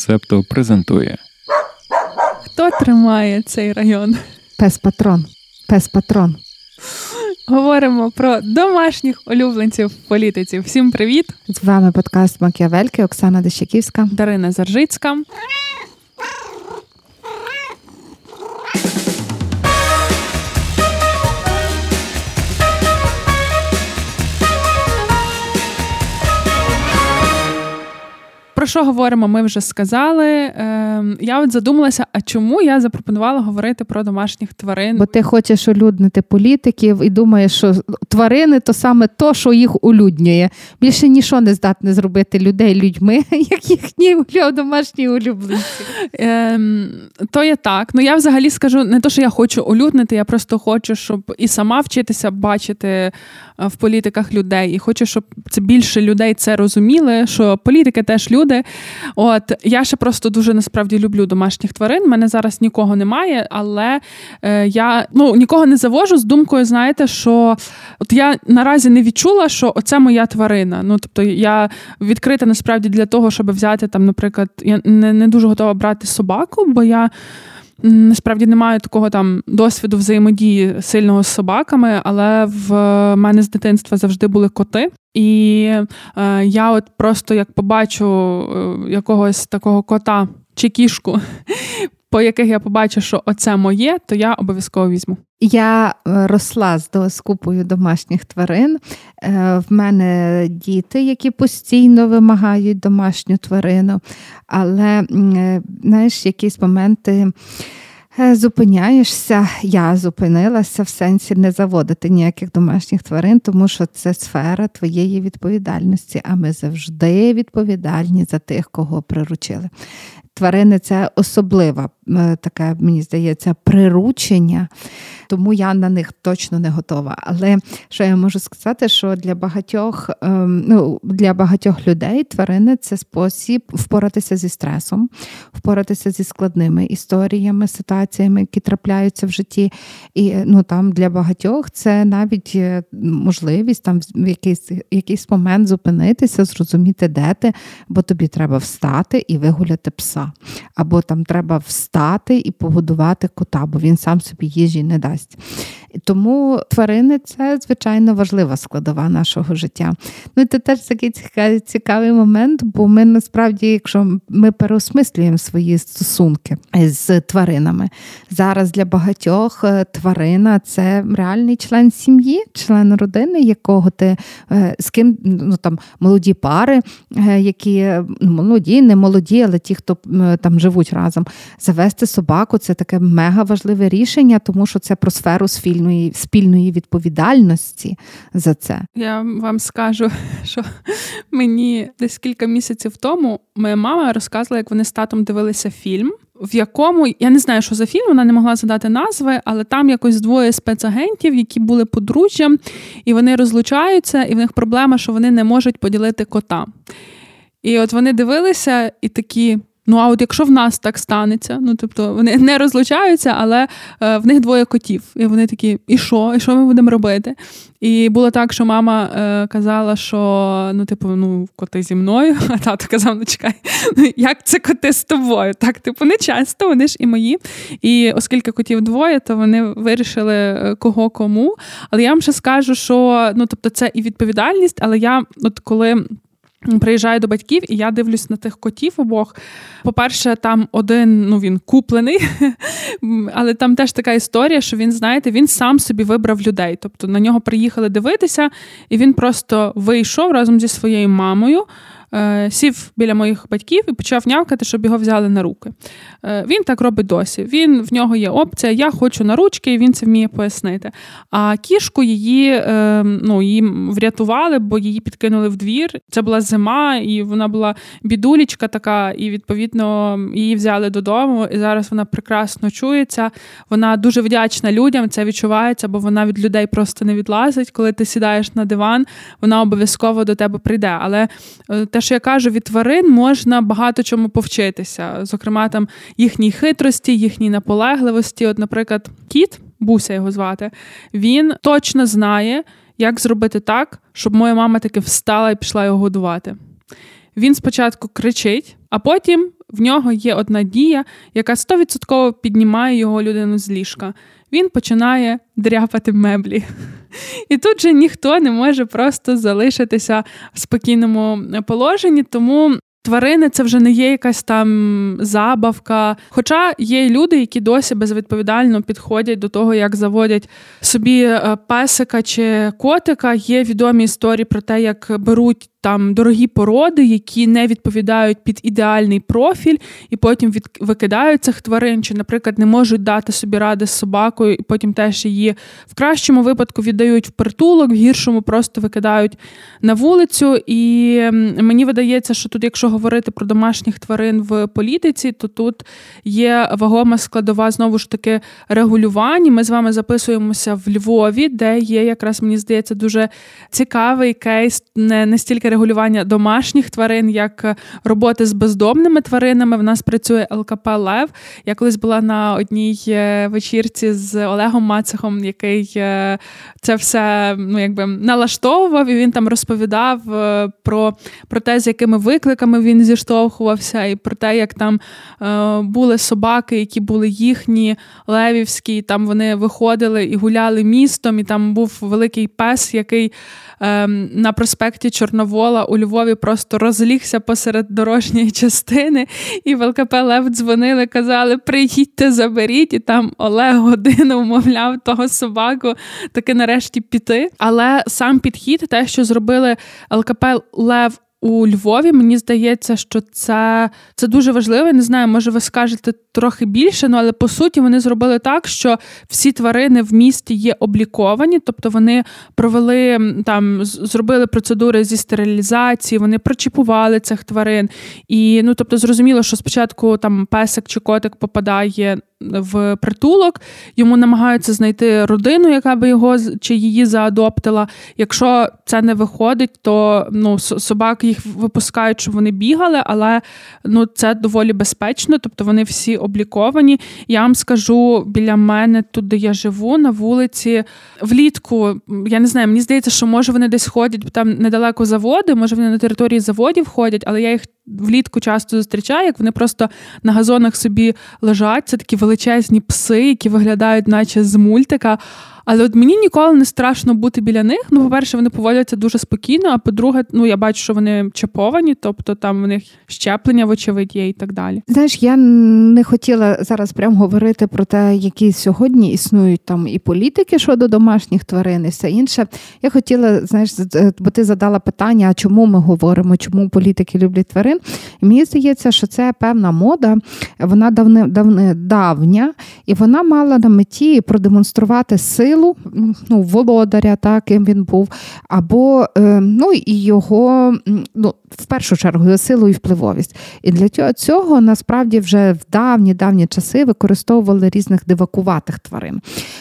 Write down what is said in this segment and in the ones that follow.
Септо презентує. Хто тримає цей район? Пес патрон. Пес патрон. Говоримо про домашніх улюбленців в політиці. Всім привіт! З вами подкаст Макіавельки Оксана Дещаківська. Дарина Заржицька. Що говоримо, ми вже сказали. Е, Я от задумалася, а чому я запропонувала говорити про домашніх тварин? Бо ти хочеш улюднити політиків і думаєш, що тварини то саме то, що їх улюднює. Більше нічого не здатне зробити людей людьми, як їхні домашні улюбленці. Е, То є так. Ну я взагалі скажу не то, що я хочу улюднити, я просто хочу, щоб і сама вчитися бачити в політиках людей, і хочу, щоб це більше людей це розуміли, що політики теж люди. От я ще просто дуже насправді люблю домашніх тварин. Мене зараз нікого немає, але е, я ну нікого не завожу з думкою, знаєте, що от я наразі не відчула, що оце моя тварина. Ну тобто я відкрита насправді для того, щоб взяти там, наприклад, я не, не дуже готова брати собаку, бо я. Насправді не маю такого там досвіду взаємодії сильного з собаками, але в мене з дитинства завжди були коти. І е, я от просто як побачу е, якогось такого кота чи кішку, по яких я побачу, що оце моє, то я обов'язково візьму. Я е, росла з, з купою домашніх тварин. Е, в мене діти, які постійно вимагають домашню тварину, але е, знаєш, якісь моменти. Зупиняєшся, я зупинилася в сенсі не заводити ніяких домашніх тварин, тому що це сфера твоєї відповідальності, а ми завжди відповідальні за тих, кого приручили. Тварини це особлива таке, мені здається, приручення тому я на них точно не готова. Але що я можу сказати, що для багатьох ем, ну, для багатьох людей тварини це спосіб впоратися зі стресом, впоратися зі складними історіями, ситуаціями, які трапляються в житті. І ну там для багатьох це навіть е, можливість там в якийсь якийсь момент зупинитися, зрозуміти, де ти, бо тобі треба встати і вигуляти пса. Або там треба встати і погодувати кота, бо він сам собі їжі не дасть. Тому тварини це звичайно важлива складова нашого життя. Ну це теж такий цікавий, момент, бо ми насправді, якщо ми переосмислюємо свої стосунки з тваринами, зараз для багатьох е, тварина це реальний член сім'ї, член родини, якого ти е, з ким ну там молоді пари, е, які молоді, не молоді, але ті, хто там живуть разом, завести собаку це таке мега важливе рішення, тому що це про сферу спільної спільної відповідальності за це. Я вам скажу, що мені десь кілька місяців тому моя мама розказувала, як вони з татом дивилися фільм. В якому я не знаю, що за фільм, вона не могла задати назви, але там якось двоє спецагентів, які були подружжям, і вони розлучаються, і в них проблема, що вони не можуть поділити кота. І от вони дивилися і такі: Ну, а от якщо в нас так станеться, ну тобто вони не розлучаються, але е, в них двоє котів. І вони такі, і що? І що ми будемо робити? І було так, що мама е, казала, що ну, типу, ну, коти зі мною, а тато казав: ну чекай, ну як це коти з тобою? Так, типу, не часто, вони ж і мої. І оскільки котів двоє, то вони вирішили е, кого кому. Але я вам ще скажу, що ну, тобто, це і відповідальність, але я, от коли. Приїжджаю до батьків, і я дивлюсь на тих котів обох. По-перше, там один, ну він куплений, але там теж така історія, що він, знаєте, він сам собі вибрав людей. Тобто на нього приїхали дивитися, і він просто вийшов разом зі своєю мамою. Е, сів біля моїх батьків і почав нявкати, щоб його взяли на руки. Е, він так робить досі. Він в нього є опція, я хочу на ручки, і він це вміє пояснити. А кішку її е, ну, її врятували, бо її підкинули в двір. Це була зима, і вона була бідулічка така, і відповідно її взяли додому. І зараз вона прекрасно чується. Вона дуже вдячна людям. Це відчувається, бо вона від людей просто не відлазить. Коли ти сідаєш на диван, вона обов'язково до тебе прийде. Але те, те, що я кажу, від тварин можна багато чому повчитися. Зокрема, там їхній хитрості, їхній наполегливості. От, наприклад, кіт, Буся його звати, він точно знає, як зробити так, щоб моя мама таки встала і пішла його годувати. Він спочатку кричить, а потім в нього є одна дія, яка стовідсотково піднімає його людину з ліжка. Він починає дряпати меблі. І тут же ніхто не може просто залишитися в спокійному положенні, тому Тварини це вже не є якась там забавка. Хоча є люди, які досі безвідповідально підходять до того, як заводять собі е, песика чи котика. Є відомі історії про те, як беруть там дорогі породи, які не відповідають під ідеальний профіль, і потім від... викидають цих тварин, чи, наприклад, не можуть дати собі ради з собакою, і потім теж її в кращому випадку віддають в притулок, в гіршому просто викидають на вулицю. І мені видається, що тут, якщо говорити про домашніх тварин в політиці, то тут є вагома складова знову ж таки регулювання. Ми з вами записуємося в Львові, де є якраз мені здається дуже цікавий кейс, не настільки регулювання домашніх тварин, як роботи з бездомними тваринами. В нас працює ЛКП Лев. Я колись була на одній е, вечірці з Олегом Мацехом, який е, це все ну, якби налаштовував, і він там розповідав е, про, про те, з якими викликами він зіштовхувався, і про те, як там були собаки, які були їхні левівські, і там вони виходили і гуляли містом, і там був великий пес, який ем, на проспекті Чорновола у Львові просто розлігся посеред дорожньої частини, і в ЛКП Лев дзвонили, казали: Приїдьте, заберіть, і там Олег годину вмовляв того собаку таки нарешті піти. Але сам підхід, те, що зробили ЛКП Лев у Львові. Мені здається, що це це дуже важливо. Я Не знаю, може ви скажете трохи більше, ну але по суті вони зробили так, що всі тварини в місті є обліковані, тобто вони провели там, зробили процедури зі стерилізації, вони прочіпували цих тварин. І ну, тобто, зрозуміло, що спочатку там песик чи котик попадає в притулок, йому намагаються знайти родину, яка би його чи її заадоптила. Якщо це не виходить, то ну, собаки їх випускають, щоб вони бігали, але ну, це доволі безпечно, тобто вони всі обліковані. Я вам скажу біля мене, тут де я живу, на вулиці влітку. Я не знаю, мені здається, що може вони десь ходять, там недалеко заводи, може вони на території заводів ходять, але я їх влітку часто зустрічаю, як вони просто на газонах собі лежать. Це такі величезні пси, які виглядають, наче з мультика. Але от мені ніколи не страшно бути біля них. Ну, по-перше, вони поводяться дуже спокійно. А по-друге, ну я бачу, що вони чіповані, тобто там в них щеплення, вочевидь, є і так далі. Знаєш, я не хотіла зараз прямо говорити про те, які сьогодні існують там і політики щодо домашніх тварин, і все інше. Я хотіла, знаєш, бо ти задала питання, а чому ми говоримо, чому політики люблять тварин. І мені здається, що це певна мода, вона давне, давне давня, і вона мала на меті продемонструвати силу силу ну, володаря, так, ким він був, або е, ну, і його, ну, в першу чергу, силу і впливовість. І для цього насправді вже в давні-давні часи використовували різних дивакуватих тварин.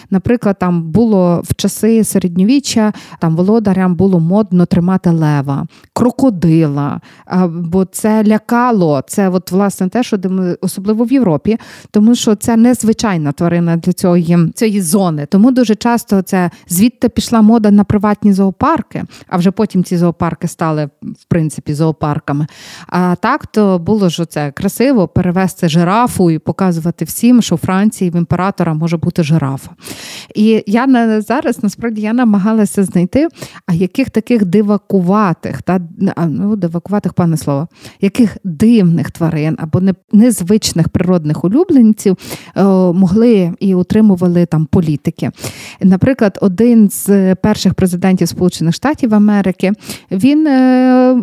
Наприклад, там було в часи середньовіччя, там володарям було модно тримати лева, крокодила, бо це лякало, це от, власне те, що особливо в Європі, тому що це незвичайна тварина для цієї, цієї зони. Тому дуже часто це звідти пішла мода на приватні зоопарки, а вже потім ці зоопарки стали в принципі зоопарками. А так то було ж це красиво перевести жирафу і показувати всім, що у Франції в імператора може бути жирафа. І я на зараз насправді я намагалася знайти, а яких таких дивакуватих, та ну дивакуватих, пане слово, яких дивних тварин або незвичних природних улюбленців е, могли і утримували там політики. Наприклад, один з перших президентів Сполучених Штатів Америки він е,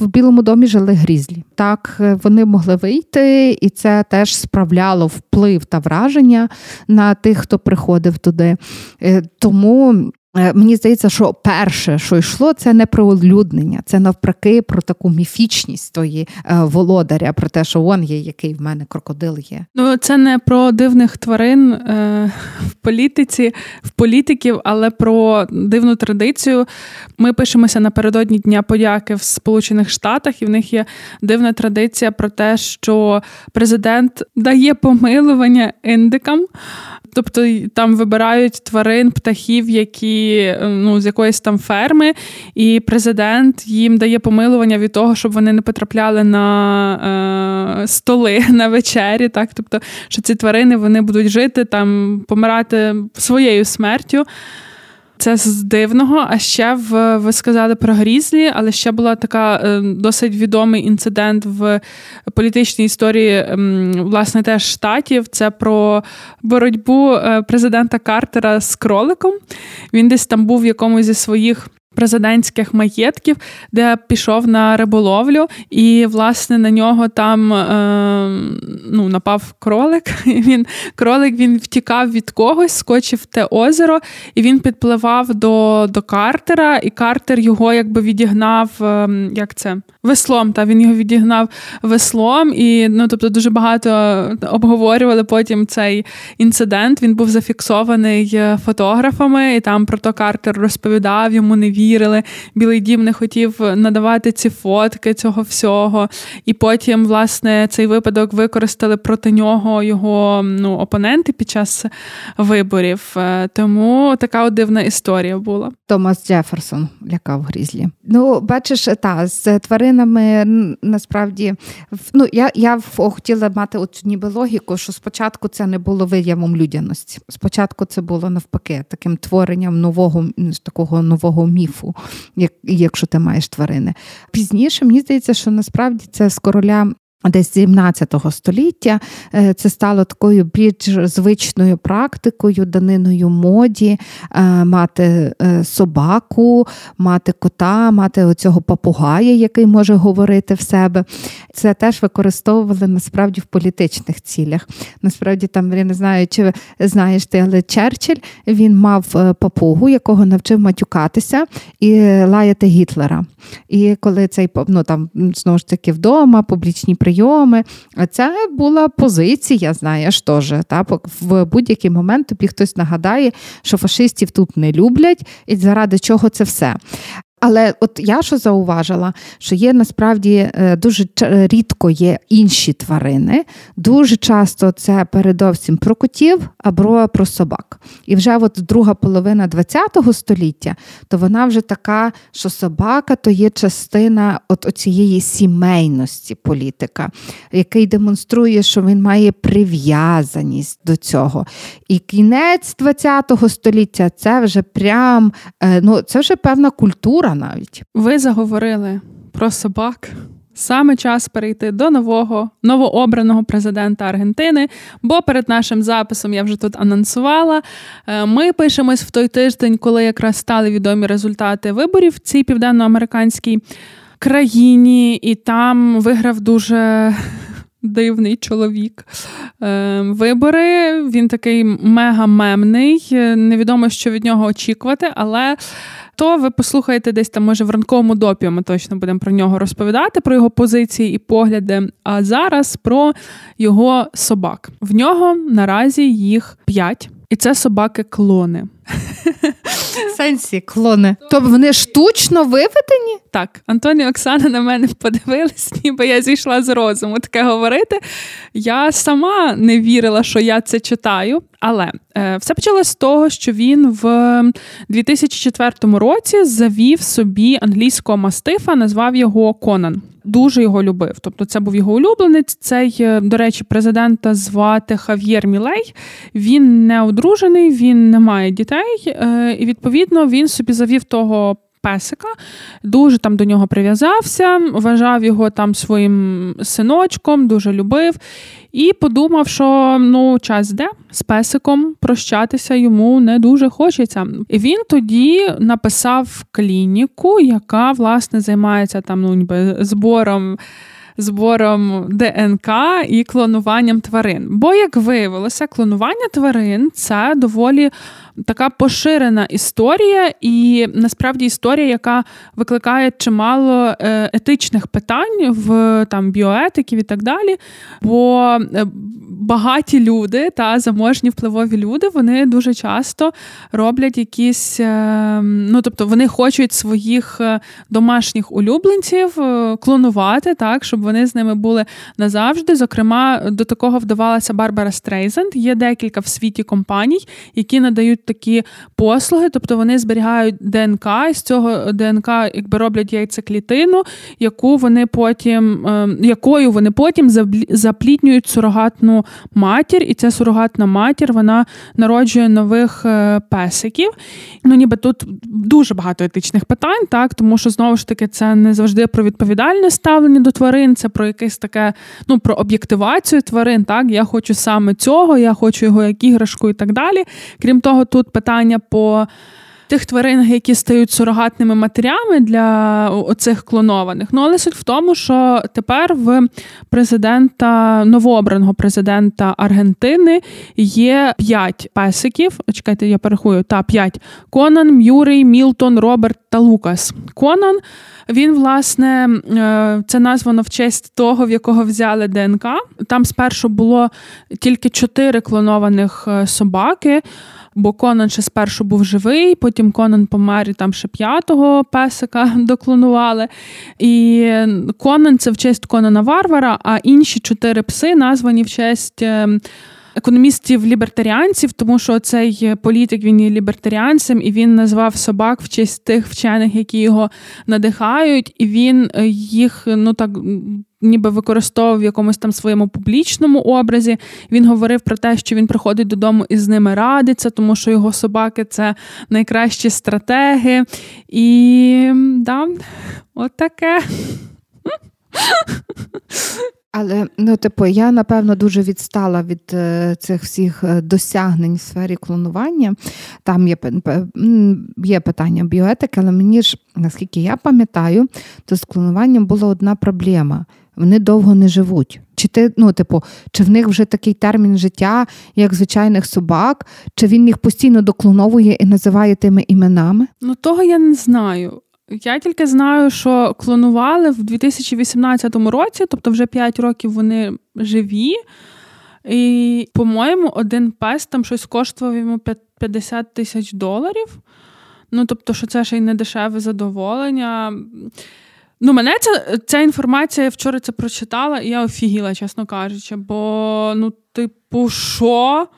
в Білому домі жили грізлі. Так, е, вони могли вийти, і це теж справляло вплив та враження на тих, хто приходив туди. Е, тому мені здається, що перше, що йшло, це не про улюднення, це навпаки про таку міфічність тої е, володаря, про те, що он є, який в мене крокодил є. Ну це не про дивних тварин е, в політиці, в політиків, але про дивну традицію. Ми пишемося напередодні Дня подяки в Сполучених Штатах, і в них є дивна традиція про те, що президент дає помилування індикам. Тобто там вибирають тварин, птахів, які ну, з якоїсь там ферми, і президент їм дає помилування від того, щоб вони не потрапляли на е, столи на вечері. Так? Тобто, що ці тварини вони будуть жити там, помирати своєю смертю. Це з дивного. А ще в ви сказали про Грізлі, але ще була така е, досить відомий інцидент в політичній історії, власне, теж штатів. Це про боротьбу е, президента Картера з кроликом. Він десь там був в якомусь зі своїх президентських маєтків, де пішов на риболовлю, і власне на нього там е, ну, напав кролик. Він кролик він втікав від когось, скочив в те озеро, і він підпливав до до Картера, і Картер його якби відігнав. Е, як це? Веслом. Та він його відігнав веслом, і ну тобто дуже багато обговорювали потім цей інцидент. Він був зафіксований е, фотографами, і там про то Картер розповідав, йому не вірив вірили. Білий дім не хотів надавати ці фотки цього всього. І потім, власне, цей випадок використали проти нього його ну, опоненти під час виборів. Е, тому така дивна історія була. Томас Джеферсон лякав грізлі. Ну, бачиш, та з тваринами насправді ну я я хотіла мати оцю ніби логіку, що спочатку це не було виявом людяності. Спочатку це було навпаки таким творенням нового такого нового міфу міфу, як, якщо ти маєш тварини. Пізніше мені здається, що насправді це з короля Десь 17 століття е, це стало такою більш звичною практикою, даниною моді, е, мати е, собаку, мати кота, мати оцього папугая, який може говорити в себе. Це теж використовували насправді в політичних цілях. Насправді, там я не знаю, чи знаєш ти, але Черчилль він мав папугу, якого навчив матюкатися і лаяти Гітлера. І коли цей ну, там знову ж таки вдома, публічні прийоми. Це була позиція, знаєш, теж. Та? В будь-який момент тобі хтось нагадає, що фашистів тут не люблять, і заради чого це все. Але от я що зауважила, що є насправді е, дуже рідко є інші тварини. Дуже часто це передовсім про котів або про собак. І вже от друга половина ХХ століття, то вона вже така, що собака то є частина от цієї сімейності політика, який демонструє, що він має прив'язаність до цього. І кінець ХХ століття це вже прям е, ну це вже певна культура культура навіть. Ви заговорили про собак. Саме час перейти до нового новообраного президента Аргентини. Бо перед нашим записом я вже тут анонсувала. Е, ми пишемось в той тиждень, коли якраз стали відомі результати виборів в цій південноамериканській країні, і там виграв дуже. Дивний чоловік. Е, вибори. Він такий мега-мемний. Невідомо, що від нього очікувати, але то ви послухаєте десь там, може, в ранковому допі ми точно будемо про нього розповідати, про його позиції і погляди. А зараз про його собак. В нього наразі їх п'ять, і це собаки-клони. Сенсі клони. Тобто вони штучно виведені? Так, Антоні і Оксана на мене подивились, ніби я зійшла з розуму таке говорити. Я сама не вірила, що я це читаю, але е, все почалось з того, що він в 2004 році завів собі англійського мастифа, назвав його Конан. Дуже його любив. Тобто, це був його улюбленець. Цей, е, до речі, президента звати Хав'єр Мілей. Він не одружений, він не має дітей, е, і відповідно він собі завів того песика, дуже там до нього прив'язався, вважав його там своїм синочком, дуже любив. І подумав, що ну час де з песиком прощатися йому не дуже хочеться. І він тоді написав клініку, яка власне займається там ну, ніби збором збором ДНК і клонуванням тварин. Бо, як виявилося, клонування тварин це доволі така поширена історія, і насправді історія, яка викликає чимало е, етичних питань в там біоетиків і так далі. Бо е, багаті люди та заможні впливові люди, вони дуже часто роблять якісь, е, ну тобто вони хочуть своїх домашніх улюбленців клонувати, так, щоб вони з ними були назавжди. Зокрема, до такого вдавалася Барбара Стрейзенд. Є декілька в світі компаній, які надають такі послуги, тобто вони зберігають ДНК, і з цього ДНК якби роблять яйцеклітину, яку вони потім, якою вони потім заплітнюють сурогатну матір, і ця сурогатна матір вона народжує нових е, песиків. Ну, ніби тут дуже багато етичних питань, так тому що знову ж таки це не завжди про відповідальне ставлення до тварин, це про якесь таке, ну про об'єктивацію тварин. Так, я хочу саме цього, я хочу його як іграшку і так далі. Крім того, тут питання по тих тварин, які стають сурогатними матерями для оцих клонованих. Ну але суть в тому, що тепер в президента новообраного президента Аргентини є п'ять песиків. Чекайте, я перехую та п'ять: Конан, М'юрей, Мілтон, Роберт та Лукас. Конан. Він, власне, е, це названо в честь того, в якого взяли ДНК. Там спершу було тільки чотири клонованих е, собаки бо Конан ще спершу був живий, потім Конан помер і там ще п'ятого песика доклонували. І Конан це в честь Конана Варвара, а інші чотири пси названі в честь. Економістів-лібертаріанців, тому що цей політик він є лібертаріанцем, і він назвав собак в честь тих вчених, які його надихають, і він е, їх ну так. Ніби використовував в якомусь там своєму публічному образі. Він говорив про те, що він приходить додому і з ними радиться, тому що його собаки це найкращі стратеги. І да, от таке. Але ну, типу, я напевно дуже відстала від е, цих всіх е, досягнень в сфері клонування. Там є є питання біоетики, але мені ж, наскільки я пам'ятаю, то з клонуванням була одна проблема. Вони довго не живуть. Чи ти, ну, типу, чи в них вже такий термін життя, як звичайних собак, чи він їх постійно доклоновує і називає тими іменами? Ну того я не знаю. Я тільки знаю, що клонували в 2018 році, тобто вже 5 років вони живі. І, по-моєму, один пес там щось коштував йому 50 тисяч доларів. Ну, тобто, що це ще й не дешеве задоволення. Ну, мене ця ця інформація я вчора це прочитала, і я офігіла, чесно кажучи. Бо, ну, типу, що?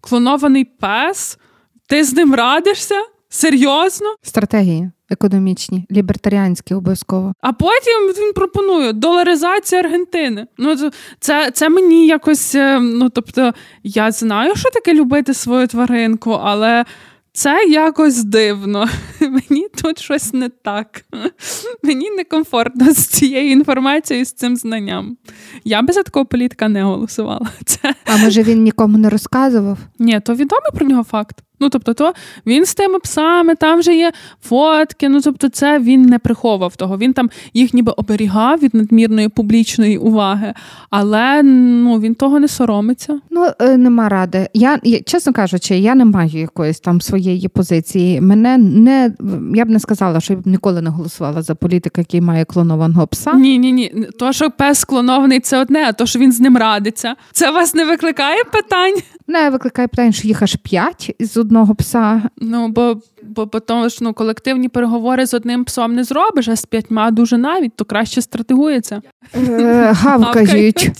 Клонований пес? Ти з ним радишся? Серйозно? Стратегія економічні, лібертаріанські обов'язково. А потім він пропонує доларизація Аргентини. Ну це це мені якось. Е, ну тобто, я знаю, що таке любити свою тваринку, але. Це якось дивно. Мені тут щось не так. Мені некомфортно з цією інформацією, з цим знанням. Я би за такого політика не голосувала. Це... А може він нікому не розказував? Ні, то відомий про нього факт. Ну, тобто, то він з тими псами, там вже є фотки. Ну, тобто, це він не приховав того. Він там їх ніби оберігав від надмірної публічної уваги, але ну він того не соромиться. Ну е, нема ради. Я чесно кажучи, я не маю якоїсь там своєї позиції. Мене не я б не сказала, що я б ніколи не голосувала за політика, який має клонованого пса. Ні, ні, ні. То, що пес клонований, це одне, а то, що він з ним радиться. Це вас не викликає питань? Не викликає питань, що їх аж п'ять з одного пса. Ну, бо бо, бо тому ж ну, колективні переговори з одним псом не зробиш, а з п'ятьма дуже навіть, то краще стратегується. Е, гавкають.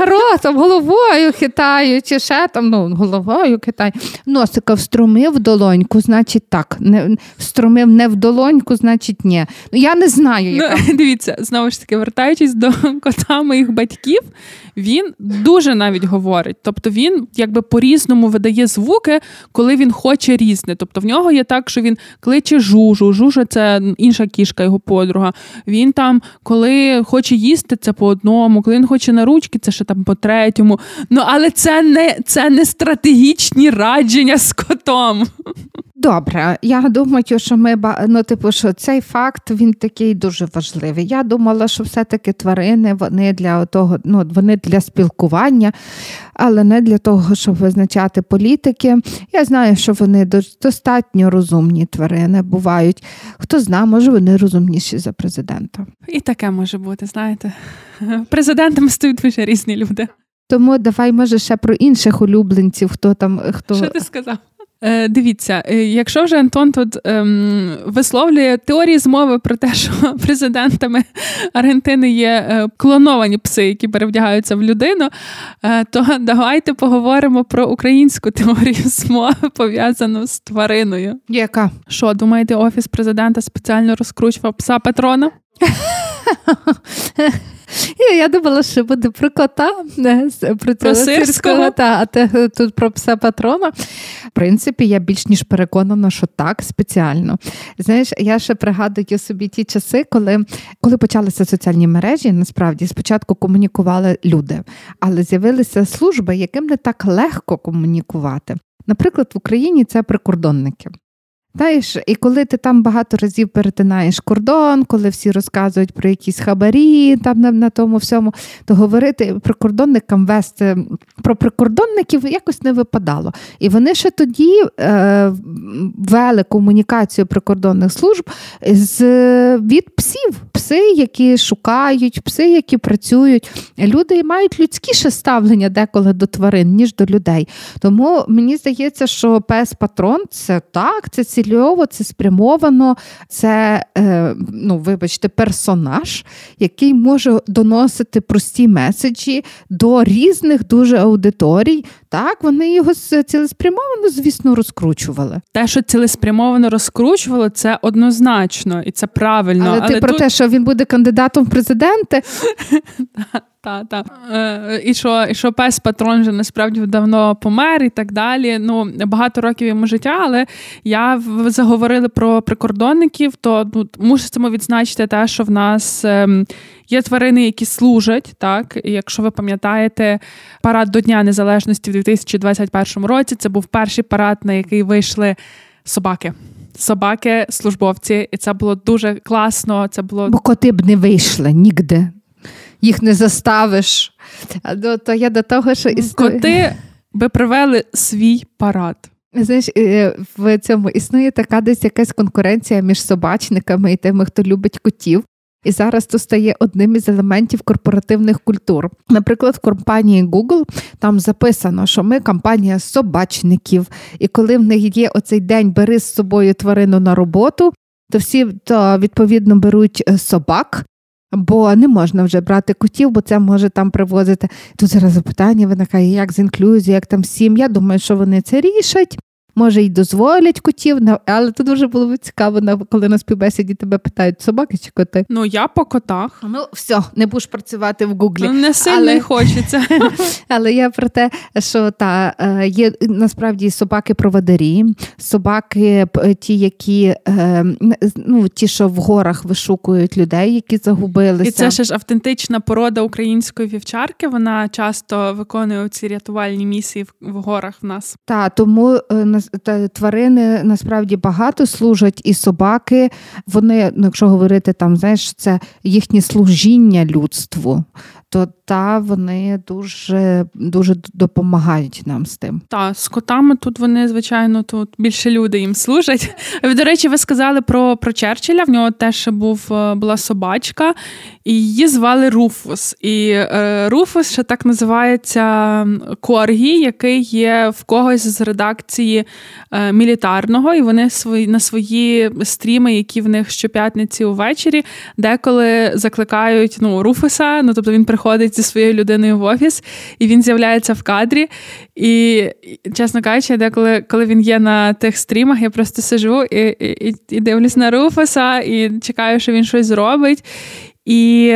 Ротом, головою хитаю, чи ще там, ну, головою хитаю. Носика встромив в долоньку, значить так. Не, Встромив не в долоньку, значить ні. Ну, Я не знаю. Ну, яка... Ну, Дивіться, знову ж таки, вертаючись до кота моїх батьків, він дуже навіть говорить. Тобто він якби по-різному видає звуки, коли він хоче різне. Тобто в нього є так, що він кличе жужу. Жужа це інша кішка, його подруга. Він там, коли хоче їсти, це по одному, коли він хоче на ручки, це ще там по третьому. Ну але це не це не стратегічні радження з котом. Добре, я думаю, що ми ну, типу, що цей факт він такий дуже важливий. Я думала, що все-таки тварини вони для того, ну вони для спілкування, але не для того, щоб визначати політики. Я знаю, що вони достатньо розумні тварини бувають. Хто знає, може вони розумніші за президента. І таке може бути, знаєте. Президентами стають дуже різні люди. Тому давай, може, ще про інших улюбленців, хто там хто. Що ти сказав? Е, Дивіться, е, якщо вже Антон тут ем, висловлює теорії змови про те, що президентами Аргентини є е, клоновані пси, які перевдягаються в людину, е, то давайте поговоримо про українську теорію змови, пов'язану з твариною. Яка? Що думаєте, офіс президента спеціально розкручував пса Патрона? Я думала, що буде про кота, не, про, про сирського, та, а те тут про пса патрона. В принципі, я більш ніж переконана, що так спеціально. Знаєш, я ще пригадую собі ті часи, коли коли почалися соціальні мережі, насправді спочатку комунікували люди, але з'явилися служби, яким не так легко комунікувати. Наприклад, в Україні це прикордонники. Знаєш, і коли ти там багато разів перетинаєш кордон, коли всі розказують про якісь хабарі там на, на тому всьому, то говорити прикордонникам вести про прикордонників якось не випадало. І вони ще тоді е, вели комунікацію прикордонних служб з від псів, пси, які шукають, пси, які працюють. Люди мають людськіше ставлення деколи до тварин, ніж до людей. Тому мені здається, що пес патрон це так, це ці цільово, це спрямовано, це, е, ну, вибачте, персонаж, який може доносити прості меседжі до різних дуже аудиторій. Так, вони його цілеспрямовано, звісно, розкручували. Те, що цілеспрямовано розкручували, це однозначно і це правильно. Але, Але ти про те, що він буде кандидатом в президенти. Та, та. Е, І що і що пес патрон вже насправді давно помер і так далі. Ну, Багато років йому життя, але я заговорили про прикордонників, то ну, мусимо відзначити те, що в нас е, є тварини, які служать. так. І Якщо ви пам'ятаєте, парад до Дня Незалежності в 2021 році це був перший парад, на який вийшли собаки. Собаки, службовці, і це було дуже класно. Це було бо коти б не вийшли нігде їх не заставиш. А то я до того, що існує... Коти би привели свій парад. Знаєш, е, в цьому існує така десь якась конкуренція між собачниками і тими, хто любить котів. І зараз це стає одним із елементів корпоративних культур. Наприклад, в компанії Google там записано, що ми компанія собачників, і коли в них є оцей день бери з собою тварину на роботу, то всі то відповідно беруть е, собак, Бо не можна вже брати котів, бо це може там привозити. Тут зараз запитання виникає, як з інклюзією, як там всім. Я думаю, що вони це рішать може й дозволять котів, але тут дуже було б цікаво, коли на співбесіді тебе питають собаки чи коти. Ну я по котах. Ну все, не будеш працювати в Гуглі. Ну, не сильно але... хочеться. Але я про те, що та е, є насправді собаки-проводарі, собаки, ті, які е, ну, ті, що в горах вишукують людей, які загубилися. І це ж автентична порода української вівчарки. Вона часто виконує ці рятувальні місії в горах в нас. Так, тому е, тварини насправді багато служать, і собаки, вони, ну, якщо говорити там, знаєш, це їхнє служіння людству то та вони дуже дуже допомагають нам з тим. Так, з котами тут вони, звичайно, тут більше люди їм служать. До речі, ви сказали про про Черчилля. В нього теж був е, була собачка, і її звали Руфус. І е, Руфус ще так називається Коргі, який є в когось з редакції е, мілітарного, і вони свої на свої стріми, які в них щоп'ятниці увечері, деколи закликають ну, Руфуса. Ну тобто він приходить зі своєю людиною в офіс, і він з'являється в кадрі. І, чесно кажучи, деколи коли він є на тих стрімах, я просто сижу і, і, і дивлюсь на Руфаса і чекаю, що він щось зробить. І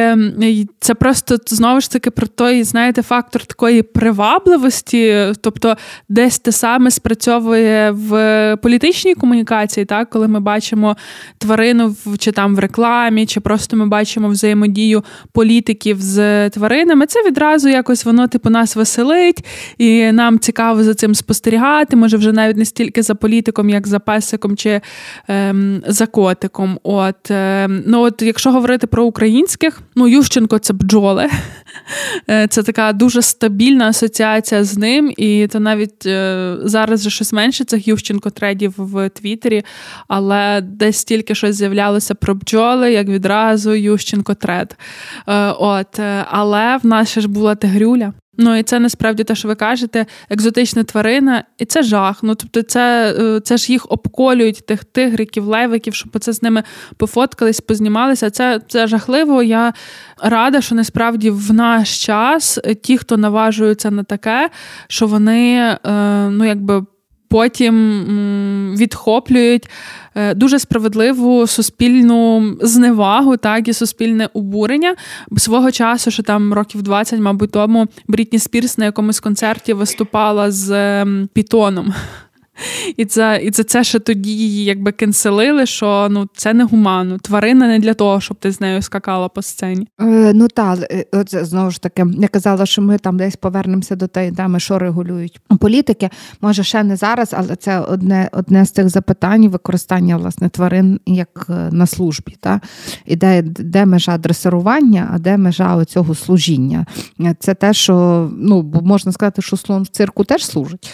це просто знову ж таки про той, знаєте, фактор такої привабливості, тобто десь те саме спрацьовує в політичній комунікації, так, коли ми бачимо тварину в чи там в рекламі, чи просто ми бачимо взаємодію політиків з тваринами. Це відразу якось воно типу нас веселить, і нам цікаво за цим спостерігати. Може, вже навіть не стільки за політиком, як за песиком чи ем, за котиком. От, ем, ну от, якщо говорити про українських, ну Ющенко це бджоли. Е, це така дуже стабільна асоціація з ним, і то навіть е, зараз вже щось менше цих Ющенко тредів в Твіттері, але десь тільки щось з'являлося про бджоли, як відразу Ющенко тред. Е, от, Але в нас ще ж була тигрюля. Ну і це насправді те, що ви кажете, екзотична тварина, і це жах. Ну тобто, це це ж їх обколюють, тих тигриків, левиків, щоб це з ними пофоткались, познімалися. Це це жахливо. Я рада, що насправді в наш час ті, хто наважуються на таке, що вони е, ну якби потім відхоплюють е, дуже справедливу суспільну зневагу, так і суспільне обурення. Свого часу, що там років 20, мабуть, тому Брітні Спірс на якомусь концерті виступала з Пітоном. І це і це, це ще тоді її якби кенселили, що ну це не гуманно. Тварина не для того, щоб ти з нею скакала по сцені. Е, Ну так, е, знову ж таки, я казала, що ми там десь повернемося до тієї теми, що регулюють політики. Може, ще не зараз, але це одне одне з цих запитань використання власне тварин як е, на службі. Та? І де, де межа дресирування, а де межа цього служіння. Це те, що ну можна сказати, що слон в цирку теж служить.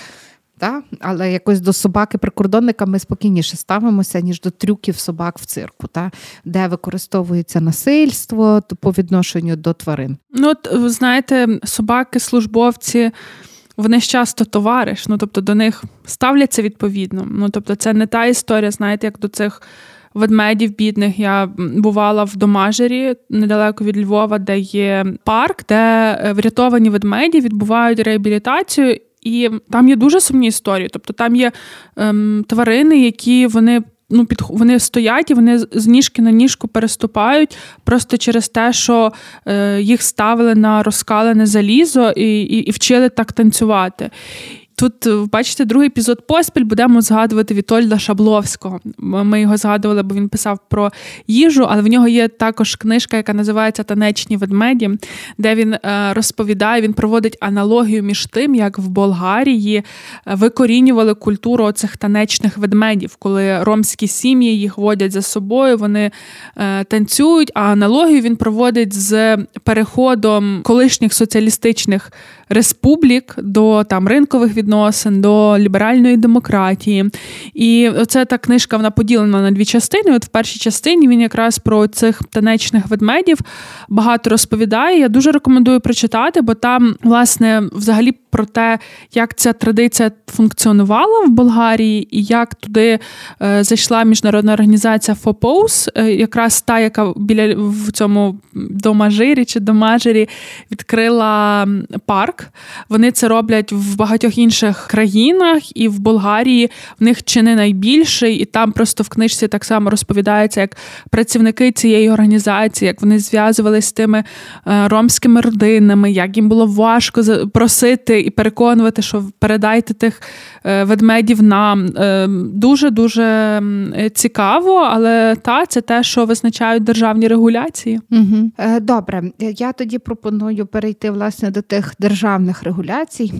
Та? Але якось до собаки-прикордонника ми спокійніше ставимося, ніж до трюків собак в цирку, та? де використовується насильство по відношенню до тварин. Ну, от, ви знаєте, собаки-службовці. Вони ж часто товариш, ну тобто до них ставляться відповідно. Ну тобто, це не та історія, знаєте, як до цих ведмедів бідних. Я бувала в Домажері недалеко від Львова, де є парк, де е, врятовані ведмеді відбувають реабілітацію, і там є дуже сумні історії. Тобто там є ем, тварини, які вони. Ну, під вони стоять і вони з ніжки на ніжку переступають просто через те, що е, їх ставили на розкалене залізо і, і, і вчили так танцювати. Тут, е, бачите, другий епізод поспіль будемо згадувати Вітольда Шабловського. Ми його згадували, бо він писав про їжу, але в нього є також книжка, яка називається Танечні ведмеді, де він е, розповідає, він проводить аналогію між тим, як в Болгарії е, викорінювали культуру цих танечних ведмедів, коли ромські сім'ї їх водять за собою, вони танцюють. А аналогію він проводить з переходом колишніх соціалістичних республік до там ринкових відносин, до ліберальної демократії. І оце та книжка вона поділена на дві частини. От в першій частині він якраз про цих танечних ведмедів багато розповідає. Я дуже рекомендую прочитати, бо там, власне, взагалі про те, як ця традиція функціонувала в Болгарії, і як туди е, зайшла міжнародна організація ФОПОУС, е, якраз та, яка біля в цьому домажирі чи домажирі відкрила парк. Вони це роблять в багатьох інших країнах, і в Болгарії в них чи не найбільший, і там просто в книжці так само розповідається, як працівники цієї організації, як вони зв'язувалися з тими е, ромськими родинами, як їм було важко просити і переконувати, що передайте тих е, ведмедів нам. Дуже дуже цікаво, але та це те, що визначають державні регуляції. Угу. Добре, я тоді пропоную перейти власне до тих державних регуляцій.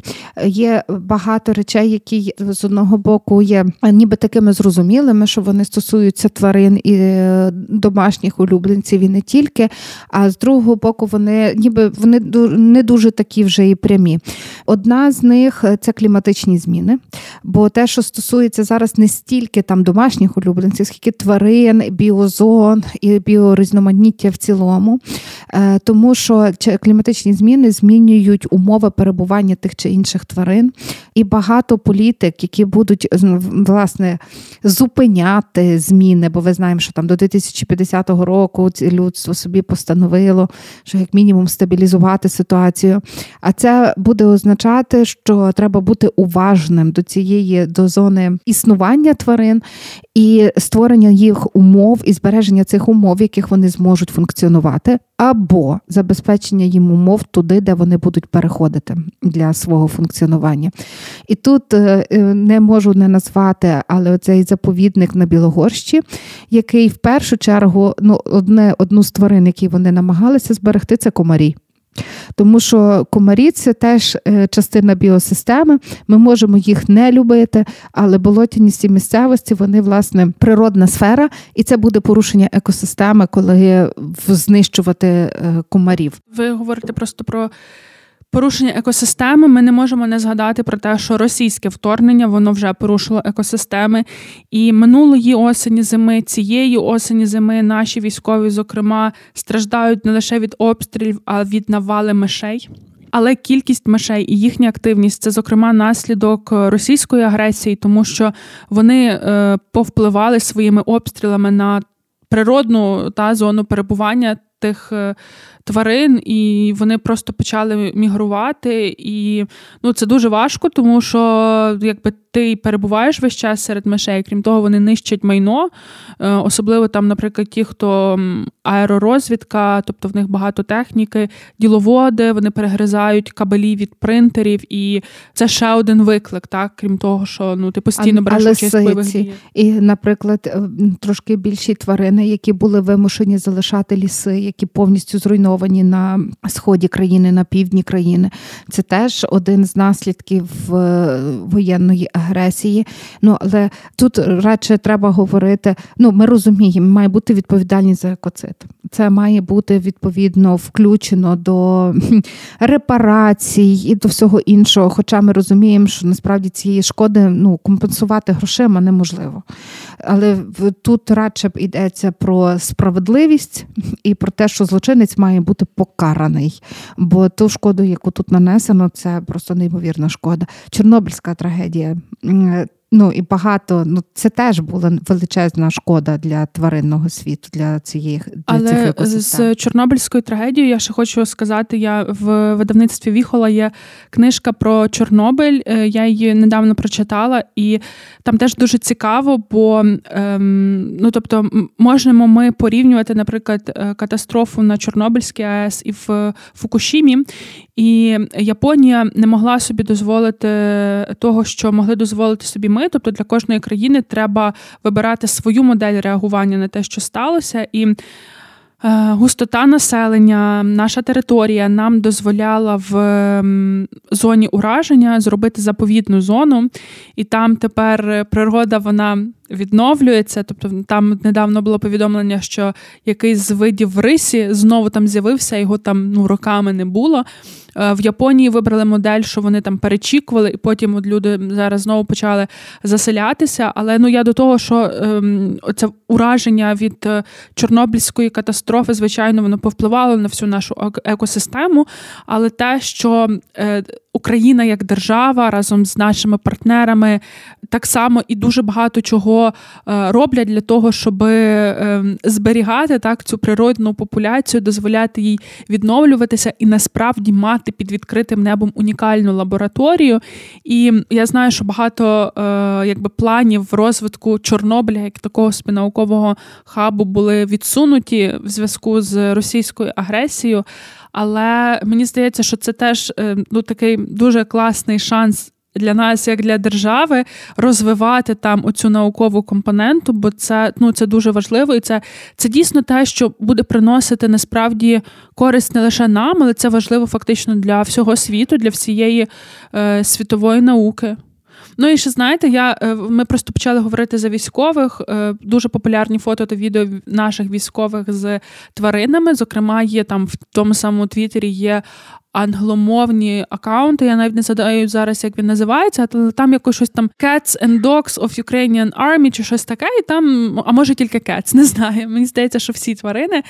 Є багато речей, які з одного боку є ніби такими зрозумілими, що вони стосуються тварин і е, домашніх улюбленців, і не тільки. А з другого боку, вони ніби вони не дуже такі вже і прямі. Одна з них це кліматичні зміни. Бо те, що стосується зараз не стільки там домашніх улюбленців, скільки тварин, біозон і біорізноманіття в цілому, е, тому що кліматичні зміни змінюють умови перебування тих чи інших тварин, і багато політик, які будуть власне зупиняти зміни, бо ви знаємо, що там до 2050 року людство собі постановило, що як мінімум стабілізувати ситуацію. А це буде означати означати, що треба бути уважним до цієї до зони існування тварин і створення їх умов і збереження цих умов, в яких вони зможуть функціонувати, або забезпечення їм умов туди, де вони будуть переходити для свого функціонування. І тут е, е, не можу не назвати, але цей заповідник на Білогорщі, який в першу чергу ну, одне одну з тварин, які вони намагалися зберегти, це комарі. Тому що комарі це теж е, частина біосистеми. Ми можемо їх не любити, але болотяністі місцевості вони власне природна сфера, і це буде порушення екосистеми, коли знищувати е, комарів. Ви говорите просто про порушення екосистеми, ми не можемо не згадати про те, що російське вторгнення воно вже порушило екосистеми. І минулої осені зими, цієї осені зими наші військові, зокрема, страждають не лише від обстрілів, а від навали мишей. Але кількість мишей і їхня активність це, зокрема, наслідок російської агресії, тому що вони е, повпливали своїми обстрілами на природну та зону перебування тих е, тварин, і вони просто почали мігрувати. І ну, це дуже важко, тому що якби ти перебуваєш весь час серед мишей, крім того, вони нищать майно, е, особливо там, наприклад, ті, хто аеророзвідка, тобто в них багато техніки, діловоди, вони перегризають кабелі від принтерів, і це ще один виклик, так крім того, що ну ти постійно береш Але участь в бойових діях. І, наприклад, е, трошки більші тварини, які були вимушені залишати ліси, які повністю зруйновані на сході країни, на півдні країни. Це теж один з наслідків е, воєнної агресії. Ну але тут радше треба говорити. Ну, ми розуміємо, має бути відповідальність за екоцид. Це має бути відповідно включено до репарацій і до всього іншого. Хоча ми розуміємо, що насправді цієї шкоди ну компенсувати грошима неможливо. Але тут радше б йдеться про справедливість і про те, що злочинець має бути покараний. Бо ту шкоду, яку тут нанесено, це просто неймовірна шкода. Чорнобильська трагедія Ну і багато, ну це теж була величезна шкода для тваринного світу, для цієї для Але цих екосистем. з Чорнобильською трагедією я ще хочу сказати: я в видавництві Віхола є книжка про Чорнобиль. Е, я її недавно прочитала, і там теж дуже цікаво, бо ем, ну тобто можемо ми порівнювати, наприклад, е, катастрофу на Чорнобильській АЕС і в Фукушімі. І Японія не могла собі дозволити того, що могли дозволити собі ми. Тобто для кожної країни треба вибирати свою модель реагування на те, що сталося, і Е, густота населення, наша територія нам дозволяла в зоні ураження зробити заповідну зону, і там тепер природа вона відновлюється. Тобто там недавно було повідомлення, що якийсь з видів рисі знову там з'явився, його там ну роками не було. Е, в Японії вибрали модель, що вони там перечікували, і потім от люди зараз знову почали заселятися. Але ну я до того, що ем, це ураження від е, Чорнобильської катастрофи, звичайно, воно повпливало на всю нашу екосистему. Але те, що е, Україна як держава разом з нашими партнерами так само і дуже багато чого е, роблять для того, щоб е, зберігати так цю природну популяцію, дозволяти їй відновлюватися і насправді мати під відкритим небом унікальну лабораторію. І я знаю, що багато е, якби планів розвитку Чорнобиля, як такого спінаукового хабу, були відсунуті в зв'язку з російською агресією. Але мені здається, що це теж ну такий дуже класний шанс для нас, як для держави, розвивати там оцю наукову компоненту, бо це ну це дуже важливо, і це це дійсно те, що буде приносити насправді користь не лише нам, але це важливо фактично для всього світу, для всієї е, світової науки. Ну і ще знаєте, я е, ми просто почали говорити за військових. Е, дуже популярні фото та відео наших військових з тваринами. Зокрема, є там в тому самому Твіттері є англомовні акаунти. Я навіть не згадаю зараз, як він називається, але там якось щось там Cats and Dogs of Ukrainian Army чи щось таке, і там, а може тільки Cats, не знаю. Мені здається, що всі тварини.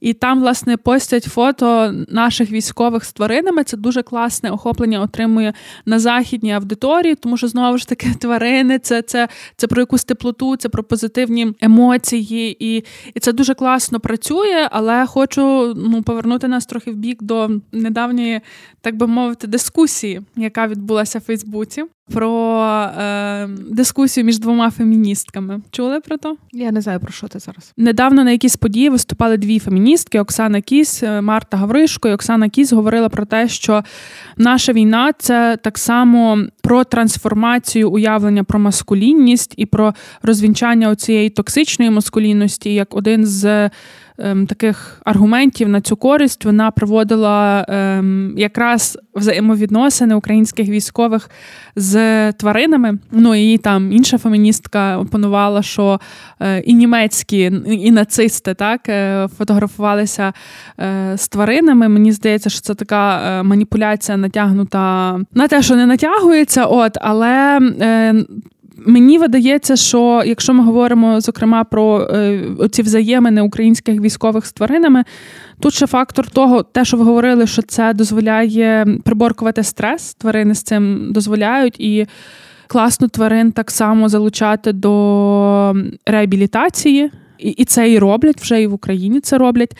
І там, власне, постять фото наших військових з тваринами. Це дуже класне охоплення отримує на західній аудиторії, тому що знову ж таки тварини це це, це про якусь теплоту, це про позитивні емоції, і і це дуже класно працює, але хочу ну, повернути нас трохи в бік до недавньої так би мовити, дискусії, яка відбулася в Фейсбуці, про е, дискусію між двома феміністками. Чули про то? Я не знаю про що ти зараз. Недавно на якісь події виступали дві феміністки: Оксана Кіс, е, Марта Гавришко і Оксана Кіс говорила про те, що наша війна це так само про трансформацію уявлення про маскулінність і про розвінчання цієї токсичної маскулінності як один з ем, таких аргументів на цю користь вона проводила ем, якраз взаємовідносини українських військових з тваринами. Ну і там інша феміністка опанувала, що е, і німецькі, і нацисти так е, фотографувалися е, з тваринами. Мені здається, що це така е, маніпуляція натягнута на те, що не натягується, от але. Мені видається, що якщо ми говоримо зокрема про е, ці взаємини українських військових з тваринами, тут ще фактор того, те, що ви говорили, що це дозволяє приборкувати стрес, тварини з цим дозволяють і. Класно тварин так само залучати до реабілітації, і і це і роблять вже і в Україні це роблять.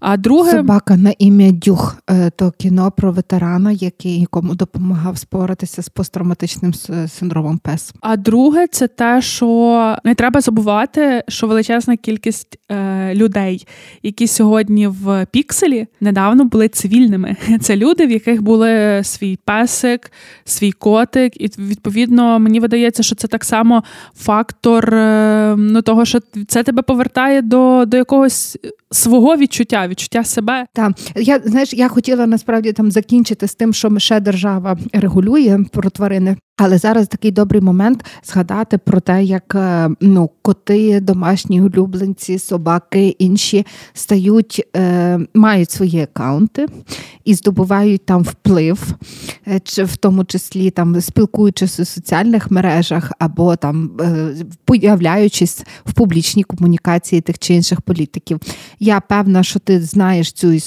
А друге собака на ім'я Дюх е, то кіно про ветерана, який якому допомагав споратися з посттравматичним синдромом ПЕС. А друге, це те, що не треба забувати, що величезна кількість е, людей, які сьогодні в пікселі недавно були цивільними. Це люди, в яких були свій песик, свій котик, і відповідно мені видається, що це так само фактор е, ну, того, що це тебе повертає повертає до до якогось свого відчуття, відчуття себе. Так, я знаєш, я хотіла насправді там закінчити з тим, що ще держава регулює про тварини. Але зараз такий добрий момент згадати про те, як е, ну коти, домашні улюбленці, собаки інші стають, е, мають свої акаунти і здобувають там вплив, е, чи в тому числі там спілкуючись у соціальних мережах або там е, появляючись в публічній комунікації тих чи інших політиків. Я певна, що ти знаєш цю е,